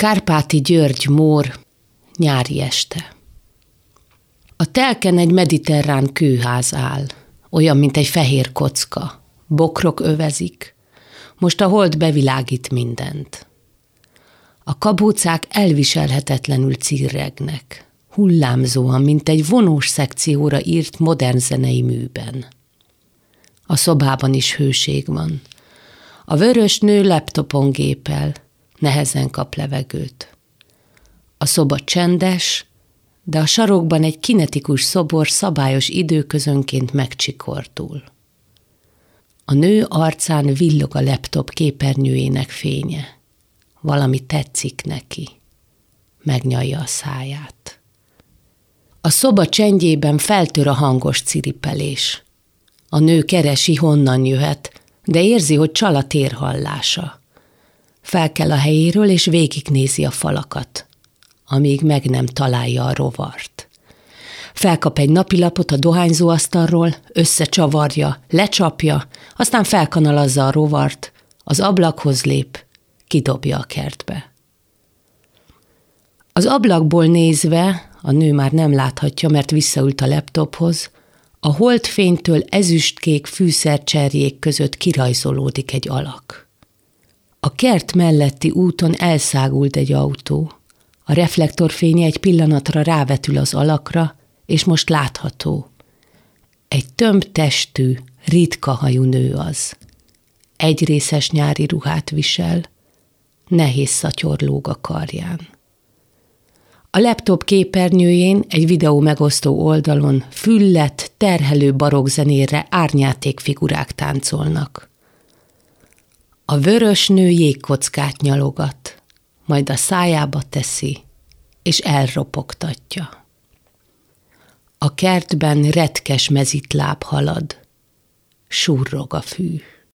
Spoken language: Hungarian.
Kárpáti György Mór, nyári este. A telken egy mediterrán kőház áll, olyan, mint egy fehér kocka. Bokrok övezik. Most a hold bevilágít mindent. A kabócák elviselhetetlenül cirregnek, hullámzóan, mint egy vonós szekcióra írt modern zenei műben. A szobában is hőség van. A vörös nő laptopon gépel, nehezen kap levegőt. A szoba csendes, de a sarokban egy kinetikus szobor szabályos időközönként megcsikordul. A nő arcán villog a laptop képernyőjének fénye. Valami tetszik neki. Megnyalja a száját. A szoba csendjében feltör a hangos ciripelés. A nő keresi, honnan jöhet, de érzi, hogy csal a térhallása. Fel kell a helyéről, és végignézi a falakat, amíg meg nem találja a rovart. Felkap egy napilapot a dohányzóasztalról, összecsavarja, lecsapja, aztán felkanalazza a rovart, az ablakhoz lép, kidobja a kertbe. Az ablakból nézve, a nő már nem láthatja, mert visszaült a laptophoz, a holdfénytől ezüstkék fűszercserjék között kirajzolódik egy alak. A kert melletti úton elszágult egy autó. A reflektorfénye egy pillanatra rávetül az alakra, és most látható. Egy tömb testű, ritka hajú nő az. Egyrészes nyári ruhát visel, nehéz szatyor lóg a karján. A laptop képernyőjén egy videó megosztó oldalon füllet, terhelő barokzenére árnyáték figurák táncolnak. A vörös nő jégkockát nyalogat, majd a szájába teszi, és elropogtatja. A kertben retkes mezitláb halad, surrog a fű.